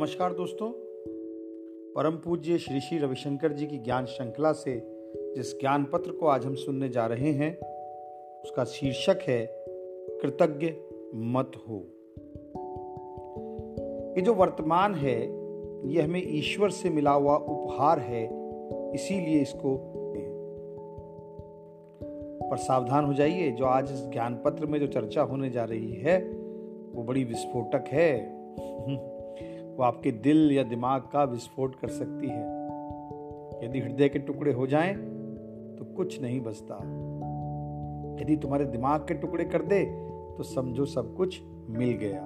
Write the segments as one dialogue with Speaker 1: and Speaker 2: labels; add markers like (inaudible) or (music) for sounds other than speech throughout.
Speaker 1: नमस्कार दोस्तों। परम पूज्य श्री श्री रविशंकर जी की ज्ञान श्रृंखला से जिस ज्ञान पत्र को आज हम सुनने जा रहे हैं, उसका शीर्षक है, कृतज्ञ मत हो। ये जो वर्तमान है, ये हमें ईश्वर से मिला हुआ उपहार है, इसीलिए इसको पर सावधान हो जाइए, जो आज इस ज्ञान पत्र में जो चर्चा होने जा रही है, वो बड़ी विस्फोटक है। वो आपके दिल या दिमाग का विस्फोट कर सकती है। यदि हृदय के टुकड़े हो जाएँ तो कुछ नहीं बचता। यदि तुम्हारे दिमाग के टुकड़े कर दे तो समझो सब कुछ मिल गया।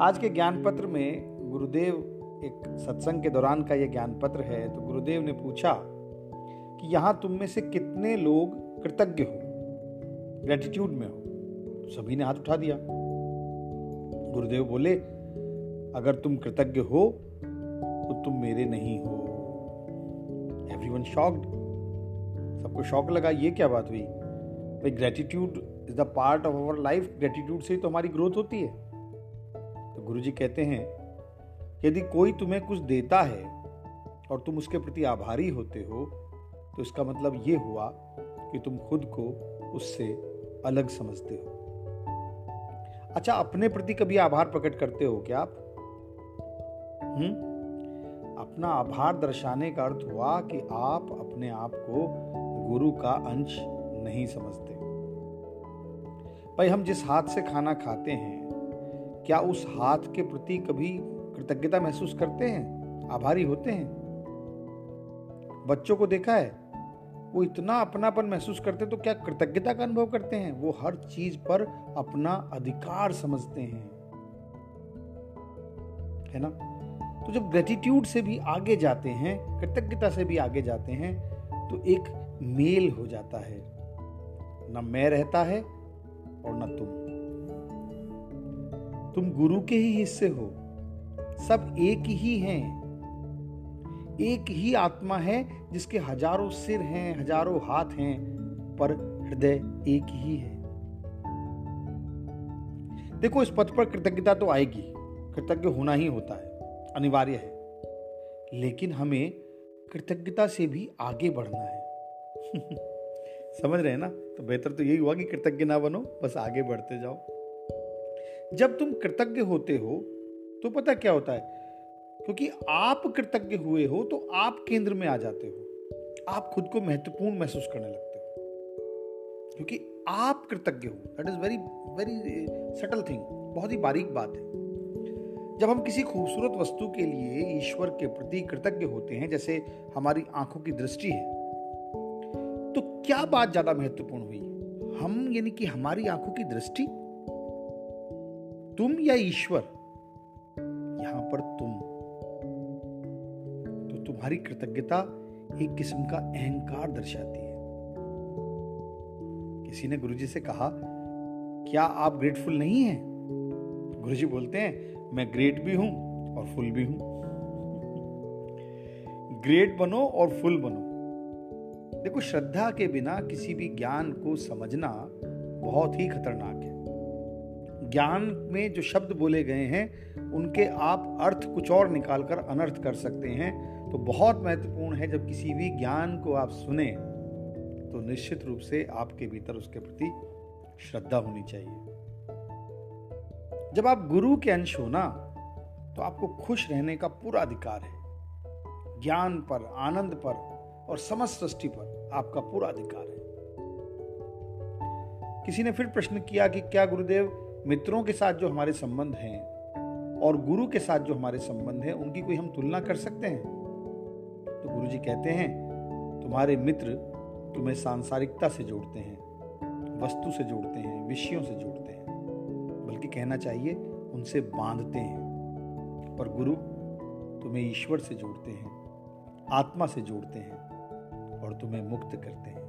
Speaker 1: आज के ज्ञान पत्र में गुरुदेव एक सत्संग के दौरान का यह ज्ञान पत्र है तो गुरुदेव ने पूछा कि यहाँ तुम में से कितने लोग कृतज्ञ हो? ग्रेटिट्यूड में हो। सभी ने हाथ उठा दिया। गुरुदेव बोले अगर तुम कृतज्ञ हो तो तुम मेरे नहीं हो। एवरी वन शॉक्ड सबको शौक लगा, ये क्या बात हुई? भाई gratitude is the part of our life gratitude से ही तो हमारी ग्रोथ होती है। तो गुरु जी कहते हैं, यदि कोई तुम्हें कुछ देता है और तुम उसके प्रति आभारी होते हो तो इसका मतलब ये हुआ कि तुम खुद को उससे अलग समझते हो। अच्छा अपने प्रति कभी आभार प्रकट करते हो क्या आप? हम्म? अपना आभार दर्शाने का अर्थ हुआ कि आप अपने आप को गुरु का अंश नहीं समझते। भाई, हम जिस हाथ से खाना खाते हैं, क्या उस हाथ के प्रति कभी कृतज्ञता महसूस करते हैं? आभारी होते हैं? बच्चों को देखा है, वो इतना अपनापन महसूस करते हैं तो क्या कृतज्ञता का अनुभव करते हैं? वो हर चीज़ पर अपना अधिकार समझते हैं। है ना? तो जब ग्रेटिट्यूड से भी आगे जाते हैं, कृतज्ञता से भी आगे जाते हैं तो एक मेल हो जाता है। न मैं रहता है और न तुम। तुम गुरु के ही हिस्से हो। सब एक ही हैं। एक ही आत्मा है जिसके हज़ारों सिर हैं, हज़ारों हाथ हैं, पर हृदय एक ही है। देखो, इस पथ पर कृतज्ञता तो आएगी। कृतज्ञ होना ही होता है। अनिवार्य है। लेकिन हमें कृतज्ञता से भी आगे बढ़ना है। (laughs) समझ रहे हैं ना? तो बेहतर तो यही हुआ कि कृतज्ञ ना बनो, बस आगे बढ़ते जाओ। जब तुम कृतज्ञ होते हो तो पता क्या होता है? क्योंकि आप कृतज्ञ हुए हो तो आप केंद्र में आ जाते हो। आप खुद को महत्वपूर्ण महसूस करने लगते हो। क्योंकि आप कृतज्ञ हो। That is very very subtle thing बहुत ही बारीक बात है। जब हम किसी खूबसूरत वस्तु के लिए ईश्वर के प्रति कृतज्ञ होते हैं, जैसे हमारी आँखों की दृष्टि है तो क्या बात ज़्यादा महत्वपूर्ण हुई? हम, यानी कि हमारी आँखों की दृष्टि? तुम या ईश्वर? यहाँ पर तुम। तो तुम्हारी कृतज्ञता एक किस्म का अहंकार दर्शाती है। किसी ने गुरुजी से कहा, क्या आप ग्रेटफुल नहीं हैं? गुरुजी बोलते हैं मैं ग्रेट भी हूँ और फुल भी हूँ। ग्रेट बनो और फुल बनो। देखो, श्रद्धा के बिना किसी भी ज्ञान को समझना बहुत ही खतरनाक है। ज्ञान में जो शब्द बोले गए हैं, उनके आप अर्थ कुछ और निकालकर अनर्थ कर सकते हैं। तो बहुत महत्वपूर्ण है, जब किसी भी ज्ञान को आप सुने तो निश्चित रूप से आपके भीतर उसके प्रति श्रद्धा होनी चाहिए। जब आप गुरु के अंश हो ना तो आपको खुश रहने का पूरा अधिकार है। ज्ञान पर, आनंद पर और समस्त सृष्टि पर आपका पूरा अधिकार है। किसी ने फिर प्रश्न किया कि क्या गुरुदेव, मित्रों के साथ जो हमारे संबंध हैं और गुरु के साथ जो हमारे संबंध हैं, उनकी कोई हम तुलना कर सकते हैं? तो गुरु जी कहते हैं, तुम्हारे मित्र तुम्हें सांसारिकता से जोड़ते हैं, वस्तु से जोड़ते हैं, विषयों से जोड़ते हैं। बल्कि कहना चाहिए, उनसे बांधते हैं। पर गुरु, तुम्हें ईश्वर से जोड़ते हैं, आत्मा से जोड़ते हैं और तुम्हें मुक्त करते हैं।